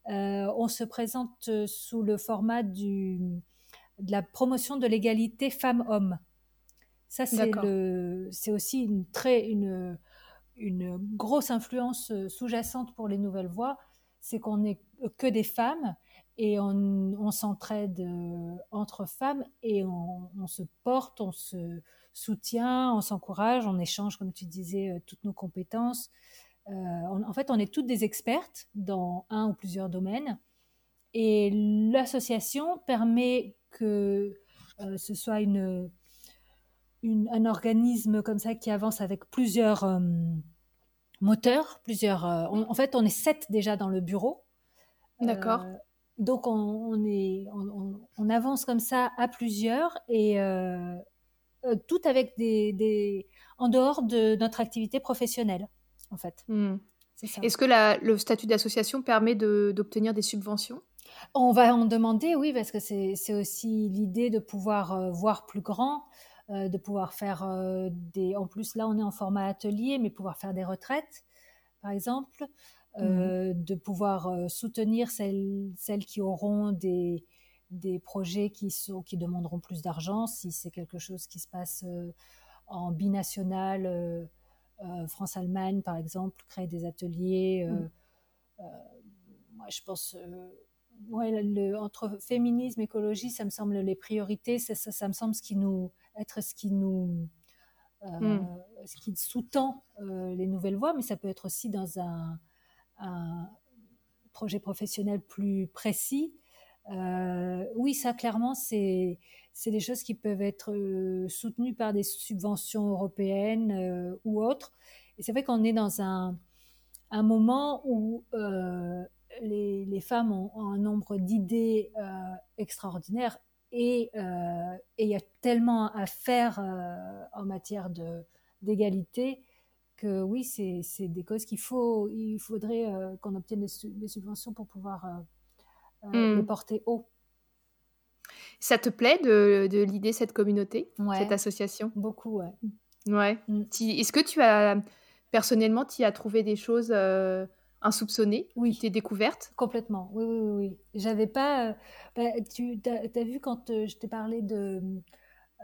On se présente sous le format de la promotion de l'égalité femmes-hommes. Ça, c'est aussi une très, une, une grosse influence sous-jacente pour les nouvelles voix, c'est qu'on n'est que des femmes et on, on s'entraide euh, entre femmes et on, on, se porte, on se soutient, on s'encourage, on échange, comme tu disais, euh, toutes nos compétences. Euh, on, en fait, on est toutes des expertes dans un ou plusieurs domaines et l'association permet que euh, ce soit une une, un organisme comme ça qui avance avec plusieurs euh, moteurs, plusieurs. Euh, on, en fait, on est sept déjà dans le bureau. D'accord. Euh, donc on, on est, on, on, avance comme ça à plusieurs et tout avec des, des, en dehors de notre activité professionnelle, en fait. Mmh. Est-ce que la, le statut d'association permet d'obtenir de, des subventions? On va en demander, oui, parce que c'est aussi l'idée de pouvoir voir plus grand. Euh, de pouvoir faire euh, des. En plus, là, on est en format atelier, mais pouvoir faire des retraites, par exemple, euh, mmh. de pouvoir soutenir celles, celles qui auront des, des projets qui, sont, qui demanderont plus d'argent, si c'est quelque chose qui se passe en binational, France-Allemagne, par exemple, créer des ateliers. Mmh. moi, je pense ouais, le, entre féminisme, écologie, ça me semble les priorités, ça, ça, ça me semble ce qui nous, être ce qui nous, euh, mm. ce qui sous-tend euh, les nouvelles voies, mais ça peut être aussi dans un, un projet professionnel plus précis. Euh, oui, ça clairement, c'est c'est des choses qui peuvent être euh, soutenues par des subventions européennes euh, ou autres. Et c'est vrai qu'on est dans un, un moment où les, les, femmes ont, ont un nombre d'idées extraordinaires et euh, il y a tellement à faire euh, en matière d'égalité que oui, c'est des causes qu'il faut, il faudrait euh, qu'on obtienne des, subventions pour pouvoir mmh. les porter haut. Ça te plaît de, de l'idée cette communauté, ouais. cette association? Beaucoup, ouais. Ouais. Mmh. Est-ce que tu as personnellement, tu as trouvé des choses insoupçonnée Oui. Tes découvertes Complètement. Oui, oui, oui. J'avais pas. Euh, bah, tu as, as, vu quand euh, je t'ai parlé de.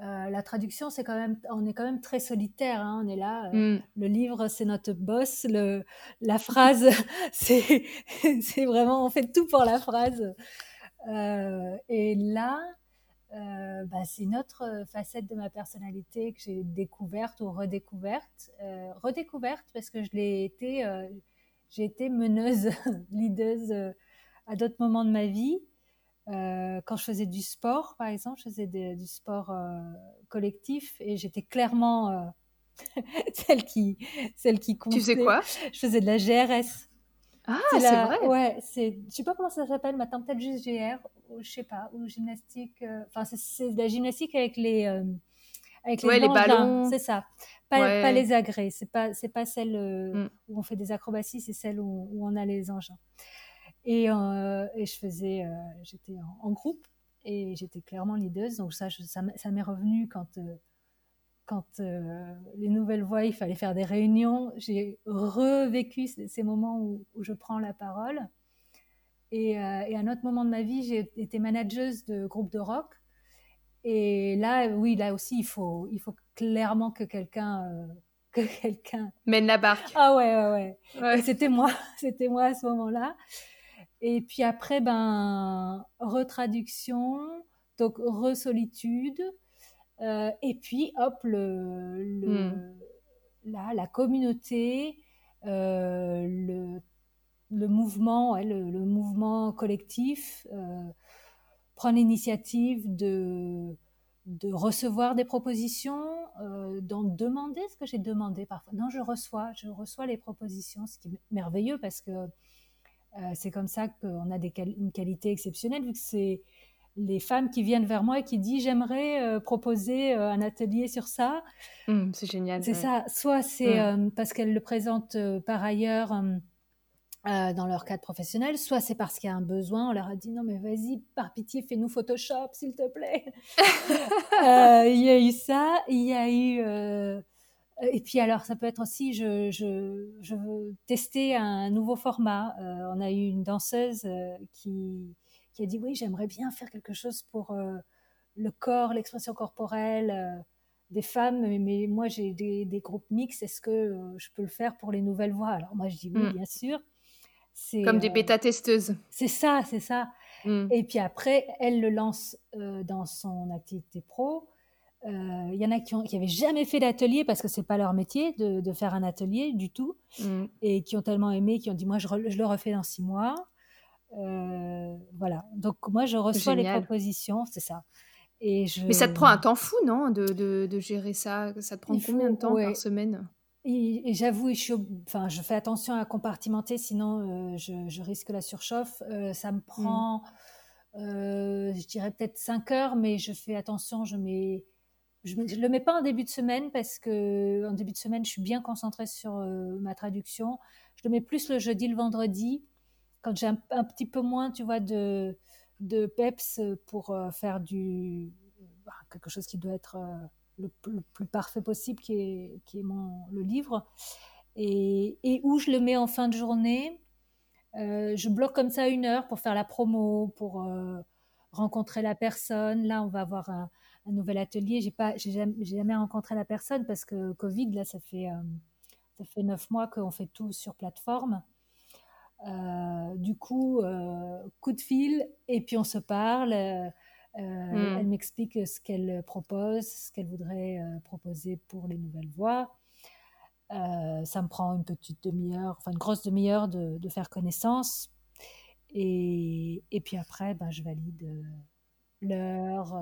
Euh, la traduction, c'est quand même, on est quand même très solitaire. Hein, on est là. Euh, mm. Le livre, c'est notre boss. Le, la phrase, <laughs> c'est, <laughs> c'est vraiment, on fait tout pour la phrase. Euh, et là, bah, c'est une autre facette de ma personnalité que j'ai découverte ou redécouverte. redécouverte parce que je l'ai été, j'ai été meneuse, <laughs> leaduse à d'autres moments de ma vie. quand je faisais du sport, par exemple, je faisais du sport collectif et j'étais clairement <laughs> celle qui, celle qui comptait. Tu sais quoi? Je faisais de la GRS. Ah, c'est vrai. Ouais, c'est. Je sais pas comment ça s'appelle maintenant, peut-être juste GR, ou je sais pas, ou gymnastique. Euh, enfin, c'est de la gymnastique avec les. Euh, avec les, les ballons. C'est ça. Pas, pas, les agrès. C'est pas, c'est pas celle euh, mm. où on fait des acrobaties, c'est celle où, où, on a les engins. Et, et je faisais, j'étais en, groupe et j'étais clairement leaduse. Donc ça, ça m'est revenu quand quand euh, les nouvelles voix, il fallait faire des réunions, j'ai revécu ces, moments où, je prends la parole. Et, euh, et, à un autre moment de ma vie, j'ai été manageuse de groupe de rock. Et là, oui, là aussi, il faut, il faut clairement que quelqu'un euh, <laughs> que quelqu'un mène la barque. Ah ouais, ouais, ouais. C'était moi, <laughs> c'était moi à ce moment-là. Et puis après, ben, retraduction, donc resolitude. Euh, et puis, hop, le, hmm. la, communauté, euh, le, le, mouvement, le, mouvement collectif euh, prend l'initiative de, de recevoir des propositions, d'en demander ce que j'ai demandé parfois. Non, je reçois, je reçois les propositions, ce qui est merveilleux parce que c'est comme ça qu'on a des, une qualité exceptionnelle, vu que c'est les femmes qui viennent vers moi et qui disent j'aimerais euh, proposer euh, un atelier sur ça. Mmh, c'est génial. C'est ça. Soit c'est mmh. euh, parce qu'elles le présentent par ailleurs dans leur cadre professionnel, soit c'est parce qu'il y a un besoin. On leur a dit non mais vas-y, par pitié, fais-nous Photoshop s'il te plaît. <laughs> Il y a eu ça. Il y a eu et puis alors, ça peut être aussi, je, je, je veux tester un nouveau format. on a eu une danseuse qui, qui a dit oui, j'aimerais bien faire quelque chose pour euh, le corps, l'expression corporelle euh, des femmes, mais, moi j'ai des, groupes mixtes, est-ce que euh, je peux le faire pour les nouvelles voix? Alors moi je dis oui, hmm. bien sûr. Comme des bêta-testeuses. C'est ça, c'est ça. Hmm. Et puis après, elle le lance dans son activité pro. Il y en a qui n'avaient jamais fait d'atelier parce que c'est pas leur métier de, faire un atelier du tout hmm. et qui ont tellement aimé, qui ont dit moi je, je, le refais dans six mois. Euh, voilà. Donc moi, je reçois les propositions, c'est ça. Et je... Mais ça te prend un temps fou, non, de, de, gérer ça? Ça te prend combien de temps par semaine? Et, j'avoue, je, enfin, je fais attention à compartimenter, sinon euh, je, risque la surchauffe. Euh, ça me mmh. prend, je dirais peut-être 5 heures, mais je fais attention, je mets... Je ne le mets pas en début de semaine parce que en début de semaine, je suis bien concentrée sur ma traduction. Je le mets plus le jeudi, le vendredi quand j'ai un, petit peu moins, tu vois, de, de peps pour euh, faire du bah, quelque chose qui doit être euh, le, plus parfait possible, qui est, qui est mon, le livre, et, et, où je le mets en fin de journée. Euh, je bloque comme ça une heure pour faire la promo, pour rencontrer la personne. Là, on va avoir un, nouvel atelier. J'ai pas, j'ai jamais, rencontré la personne parce que Covid, là, ça fait ça fait neuf mois qu'on fait tout sur plateforme. Euh, du coup, euh, coup de fil, et puis on se parle. Euh, hmm. Elle m'explique ce qu'elle propose, ce qu'elle voudrait proposer pour les nouvelles voix. ça me prend une petite demi-heure, enfin une grosse demi-heure de, faire connaissance. Et, et, puis après, ben, je valide l'heure.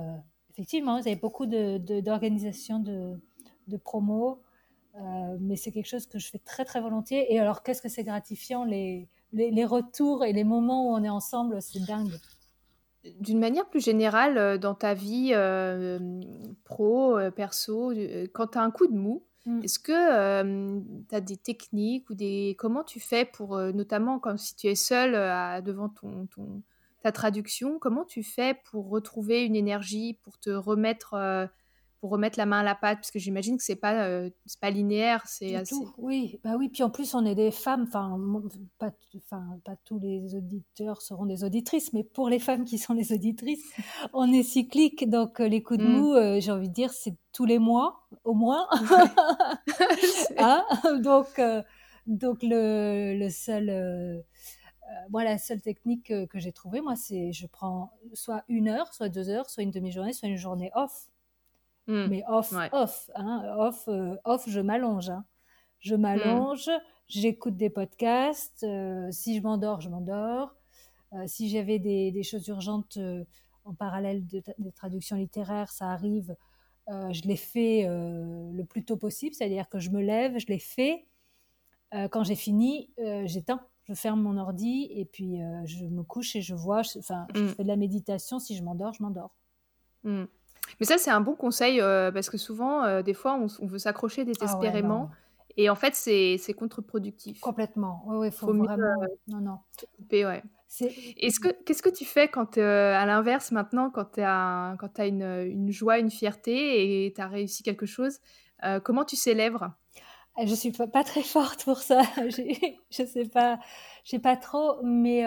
effectivement, vous avez beaucoup d'organisations de, de, de, promos, mais c'est quelque chose que je fais très très volontiers. Et alors, qu'est-ce que c'est gratifiant les, les, retours et les moments où on est ensemble, c'est dingue. D'une manière plus générale, euh, dans ta vie euh, pro, euh, perso, quand tu as un coup de mou, mm. est-ce que tu as des techniques ou des... Comment tu fais pour, notamment quand si tu es seule devant ton, ton, ta traduction, comment tu fais pour retrouver une énergie, pour te remettre pour remettre la main à la pâte parce que j'imagine que c'est pas euh, c'est pas linéaire c'est assez... oui bah oui puis en plus on est des femmes enfin pas enfin pas tous les auditeurs seront des auditrices mais pour les femmes qui sont les auditrices on est cyclique donc euh, les coups de mm. mou euh, j'ai envie de dire c'est tous les mois au moins <laughs> <laughs> hein donc donc le, le seul moi, la seule technique que, que j'ai trouvée, moi, c'est je prends soit une heure, soit deux heures, soit une demi-journée, soit une journée off. Hmm. Mais off, Ouais. off, hein, off, euh, off, je m'allonge. hein. Je Hmm. m'allonge, j'écoute des podcasts. euh, si je m'endors, je m'endors. Euh, si j'avais des, des choses urgentes en parallèle de, des traductions littéraires, ça arrive. je les fais le plus tôt possible, c'est-à-dire que je me lève, je les fais. Quand j'ai fini, j'éteins, je ferme mon ordi et puis je me couche et je vois. je- Enfin, je Mm. fais de la méditation. Si je m'endors, je m'endors. Mais ça, c'est un bon conseil euh, parce que souvent, euh, des fois, on, veut s'accrocher Ah ouais, désespérément et en fait, c'est contre-productif. Complètement. Oui, oui, faut, Faut mieux, vraiment. Non, non. Couper, ouais. Est-ce que qu'est-ce que tu fais quand, euh, à l'inverse, maintenant, quand tu as, quand une, une joie, une fierté et tu as réussi quelque chose, comment tu célèbres? Je suis pas, pas très forte pour ça. <laughs> J'ai- je sais pas, je sais pas trop, mais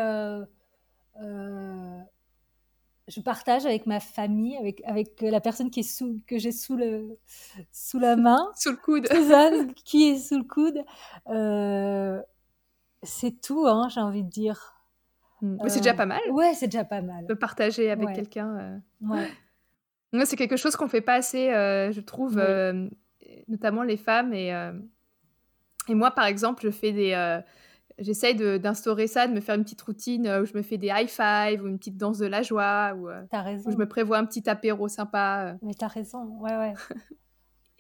je partage avec ma famille, avec avec la personne qui est sous que j'ai sous le sous la main, Sous le coude ça, qui est sous le coude. Euh, c'est tout, hein, j'ai envie de dire. Mais c'est déjà Euh, pas mal Ouais, c'est déjà pas mal. de partager avec Ouais. quelqu'un. euh. Ouais. Ouais, c'est quelque chose qu'on fait pas assez, euh, je trouve, Oui. euh, notamment les femmes. Et, euh, et moi, par exemple, je fais des, euh, j'essaye d'instaurer ça, de me faire une petite routine euh, où je me fais des high five ou une petite danse de la joie ou euh, où je me prévois un petit apéro sympa. euh. Mais t'as raison. Ouais, ouais. <laughs>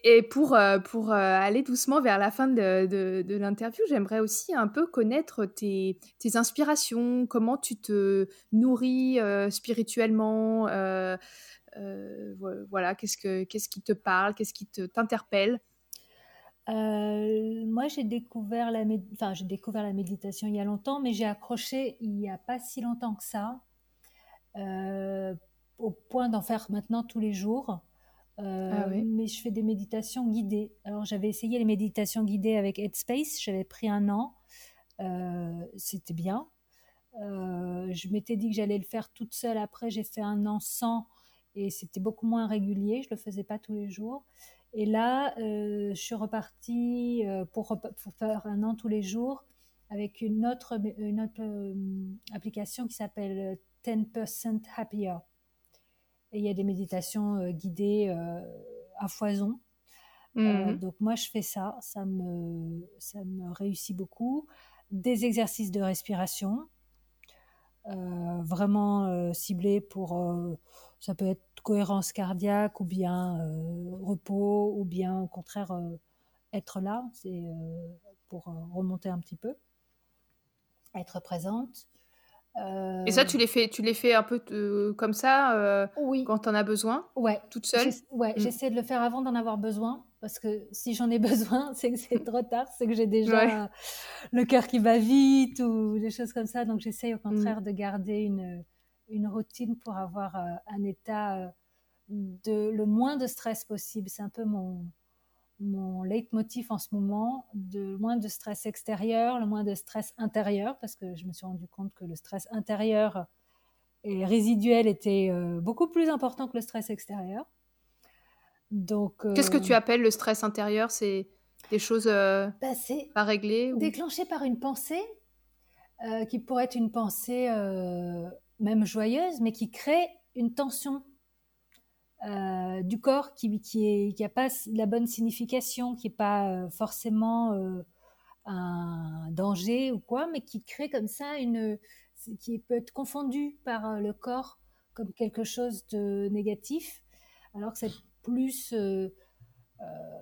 Et pour, pour aller doucement vers la fin de, de- de l'interview, j'aimerais aussi un peu connaître tes, tes inspirations, comment tu te nourris euh, spirituellement, euh, euh, vo- voilà, qu'est-ce, que, qu'est-ce qui te parle, qu'est-ce qui te, t'interpelle? Euh, moi, j'ai découvert la, méd- enfin, j'ai découvert la méditation il y a longtemps, mais j'ai accroché il n'y a pas si longtemps que ça, euh, au point d'en faire maintenant tous les jours. Euh, Ah oui. Mais je fais des méditations guidées. Alors, j'avais essayé les méditations guidées avec Headspace, j'avais pris un an, c'était bien. Je m'étais dit que j'allais le faire toute seule. Après, j'ai fait un an sans et c'était beaucoup moins régulier. Je le faisais pas tous les jours. Et là, euh, je suis repartie euh, pour, faire un an tous les jours avec une autre, une autre euh, application qui s'appelle 10% Happier. Et il y a des méditations guidées à foison. Euh, Mhm. donc moi, je fais ça. Ça me, ça me réussit beaucoup. Des exercices de respiration, vraiment euh, ciblés pour... euh, ça peut être cohérence cardiaque ou bien euh, repos ou bien au contraire euh, être là. C'est euh, pour euh, remonter un petit peu, être présente. Euh, Et ça, tu les fais, tu les fais un peu euh, comme ça euh, Oui, quand t'en as besoin, ouais. toute seule ouais, Mm. j'essaie de le faire avant d'en avoir besoin, parce que si j'en ai <laughs> besoin, c'est que c'est trop tard, c'est que j'ai déjà Ouais. euh, le cœur qui va vite ou des choses comme ça. Donc j'essaie au Mm. contraire de garder une, une routine pour avoir euh, un état euh, de le moins de stress possible. C'est un peu mon, mon leitmotiv en ce moment, de le moins de stress extérieur, le moins de stress intérieur, parce que je me suis rendu compte que le stress intérieur et résiduel était euh, beaucoup plus important que le stress extérieur. Donc, Qu'est-ce que euh, tu appelles le stress intérieur? C'est des choses euh, bah, pas réglées ou... déclenché par une pensée euh, qui pourrait être une pensée euh, même joyeuse, mais qui crée une tension euh, du corps qui est qui a pas la bonne signification, qui est pas euh, forcément euh, un danger ou quoi, mais qui crée comme ça une qui peut être confondu par le corps comme quelque chose de négatif, alors que c'est plus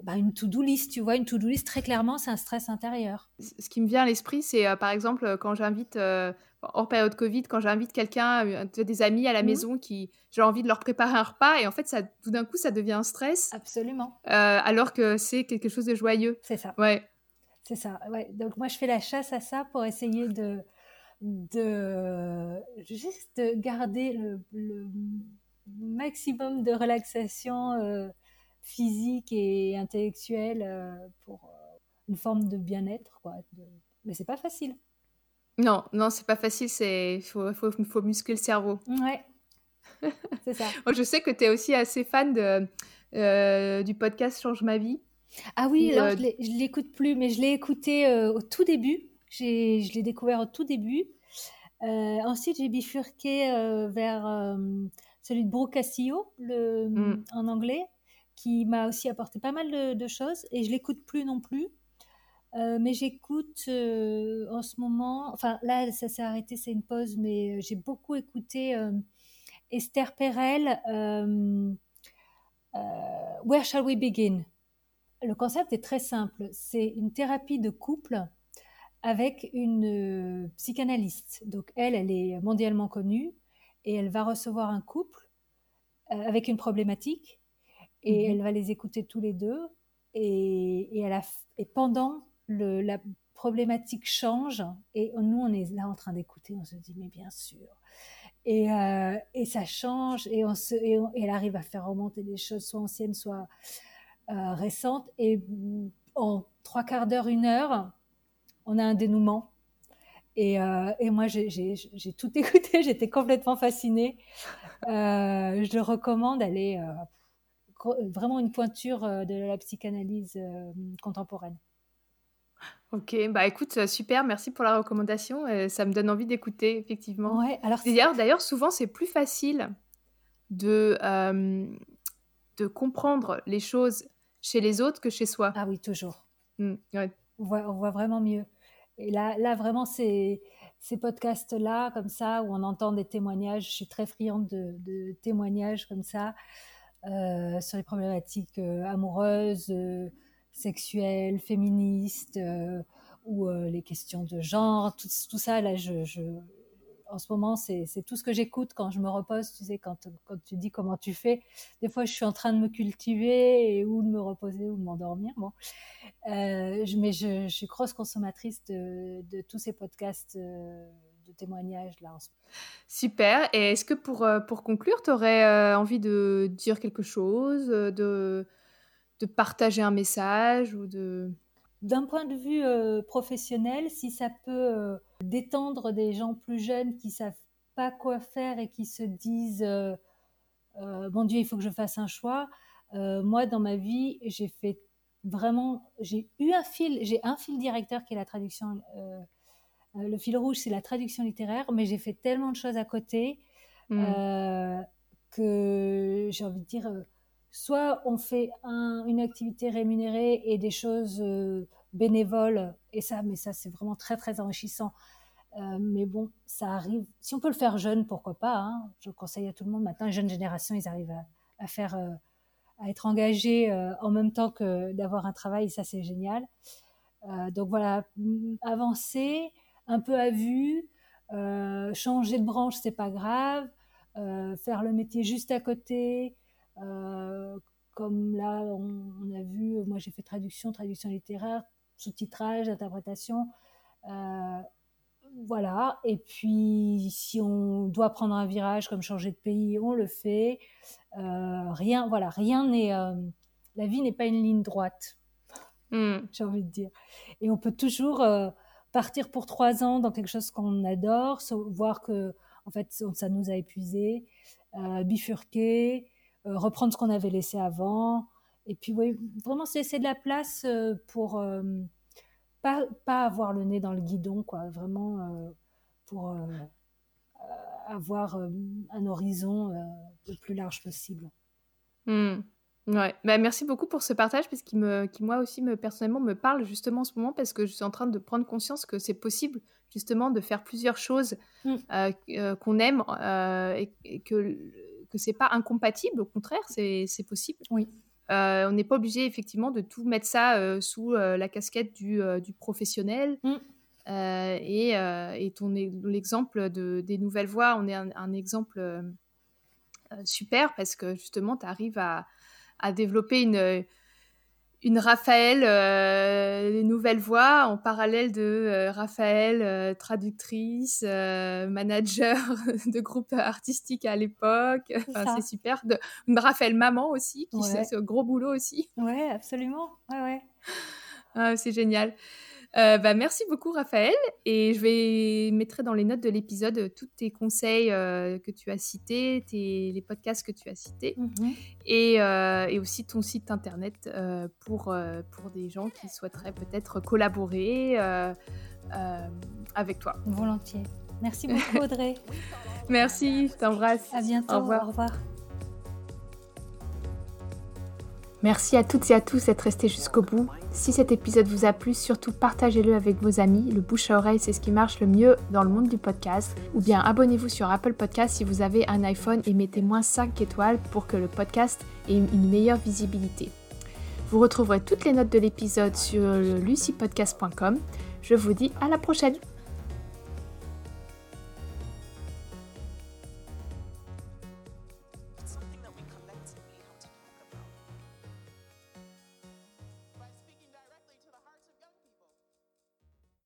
bah, une to-do list, tu vois, une to-do list très clairement, c'est un stress intérieur. Ce qui me vient à l'esprit, c'est euh, par exemple euh, quand j'invite, euh, hors période Covid, quand j'invite quelqu'un, euh, des amis à la Mhm. maison qui, j'ai envie de leur préparer un repas et en fait, ça, tout d'un coup, ça devient un stress Absolument, euh, alors que c'est quelque chose de joyeux. c'est ça. Ouais. C'est ça. Ouais. Donc moi je fais la chasse à ça pour essayer de de juste de garder le, le maximum de relaxation euh, physique et intellectuelle euh, pour euh, une forme de bien-être quoi. Mais c'est pas facile. Non, non, c'est pas facile, c'est faut, faut, faut muscler le cerveau. Ouais. <laughs> c'est ça. Je sais que tu es aussi assez fan de, euh, du podcast Change ma vie. Ah oui, Ou, alors euh, je l'écoute plus, mais je l'ai écouté euh, au tout début. J'ai, je l'ai découvert au tout début. ensuite, j'ai bifurqué vers celui de Brooke Castillo, le, mm. en anglais, qui m'a aussi apporté pas mal de, choses. Et je l'écoute plus non plus. mais j'écoute en ce moment, enfin là ça s'est arrêté, c'est une pause, mais j'ai beaucoup écouté Esther Perel, Where Shall We Begin? Le concept est très simple, c'est une thérapie de couple avec une euh, psychanalyste. Donc elle, elle est mondialement connue et elle va recevoir un couple euh, avec une problématique et mhm. elle va les écouter tous les deux et, et, elle et pendant le, la problématique change et nous on est là en train d'écouter, on se dit mais bien sûr. Et, euh, et ça change et, on se, et, elle arrive à faire remonter des choses soit anciennes, soit récentes. Et en trois quarts d'heure, une heure, on a un dénouement. Et, euh, moi, j'ai tout <laughs> écouté, j'étais complètement fascinée. Euh, je le recommande, elle est euh, vraiment une pointure de la psychanalyse contemporaine. Ok, bah écoute, super, merci pour la recommandation. ça me donne envie d'écouter, effectivement. Ouais, alors D'ailleurs, souvent, c'est plus facile de, de comprendre les choses chez les autres que chez soi. Ah oui, toujours. Mmh, on, voit, vraiment mieux. Et là, là vraiment, ces, ces podcasts-là, comme ça, où on entend des témoignages, je suis très friande de, témoignages comme ça, euh, sur les problématiques euh, amoureuses, euh, sexuelles, féministes, ou les questions de genre, tout, tout ça, là, je, en ce moment, c'est tout ce que j'écoute quand je me repose. Tu sais, quand, quand, tu dis comment tu fais, des fois, je suis en train de me cultiver et, ou de me reposer ou de m'endormir. Bon. Euh, mais je, suis grosse consommatrice de, de tous ces podcasts euh. Super. Et est-ce que pour, euh, pour conclure, tu aurais envie de dire quelque chose, de, de partager un message ou de d'un point de vue euh, professionnel, si ça peut euh, détendre des gens plus jeunes qui savent pas quoi faire et qui se disent euh, mon Dieu, il faut que je fasse un choix. moi, dans ma vie, j'ai fait vraiment, j'ai eu un fil, j'ai un fil directeur qui est la traduction. Le fil rouge, c'est la traduction littéraire, mais j'ai fait tellement de choses à côté mmh. que j'ai envie de dire soit on fait une activité rémunérée et des choses euh, bénévoles, et ça, mais ça, c'est vraiment très, très enrichissant. Euh, mais bon, ça arrive. Si on peut le faire jeune, pourquoi pas hein. Je conseille à tout le monde. Maintenant, les jeunes générations, ils arrivent à, faire, euh, à être engagés en même temps que d'avoir un travail. Et ça, c'est génial. donc voilà, avancer un peu à vue, changer de branche, c'est pas grave. faire le métier juste à côté, euh, comme là, on, a vu, moi j'ai fait traduction, traduction littéraire, sous-titrage, interprétation. Euh, voilà. Et puis, si on doit prendre un virage comme changer de pays, on le fait. Euh, rien, voilà, rien n'est. la vie n'est pas une ligne droite. Hmm. <laughs> J'ai envie de dire. Et on peut toujours partir pour trois ans dans quelque chose qu'on adore, voir que en fait ça nous a épuisé, bifurquer, euh, reprendre ce qu'on avait laissé avant. Et puis, vraiment, c'est de la place euh, pour euh, pas, pas avoir le nez dans le guidon, quoi. Vraiment pour avoir un horizon le plus large possible. Mmh. Ouais. Bah, merci beaucoup pour ce partage parce qu'il me, qui moi aussi me personnellement me parle justement en ce moment parce que je suis en train de prendre conscience que c'est possible justement de faire plusieurs choses mmh. qu'on aime et, et, que que c'est pas incompatible, au contraire, c'est possible. Oui. Euh, on n'est pas obligé effectivement de tout mettre ça euh, sous euh, la casquette du, du professionnel. Mm. et, et ton l'exemple de, des nouvelles voix, on est un, exemple super parce que justement, tu arrives à, à, développer une, une Raphaël euh, les nouvelles voix en parallèle de euh, Raphaël euh, traductrice manager <laughs> de groupe artistique à l'époque. C'est super. De, une Raphaël maman aussi qui ouais. c'est un gros boulot aussi. Ouais absolument. Ouais ouais. Ah, c'est génial euh, bah, merci beaucoup, Raphaël. Et je vais mettre dans les notes de l'épisode euh, tous tes conseils euh, que tu as cités, tes, les podcasts que tu as cités, mhm. et, et, aussi ton site internet pour, pour des gens qui souhaiteraient peut-être collaborer avec toi. Volontiers. Merci beaucoup Audrey. <laughs> Merci, je t'embrasse. À bientôt. Au revoir. Au revoir. Merci à toutes et à tous d'être restés jusqu'au bout. Si cet épisode vous a plu, surtout partagez-le avec vos amis. Le bouche à oreille, c'est ce qui marche le mieux dans le monde du podcast. Ou bien abonnez-vous sur Apple Podcast si vous avez un iPhone et mettez-moi 5 étoiles pour que le podcast ait une meilleure visibilité. Vous retrouverez toutes les notes de l'épisode sur lucypodcast.com. Je vous dis à la prochaine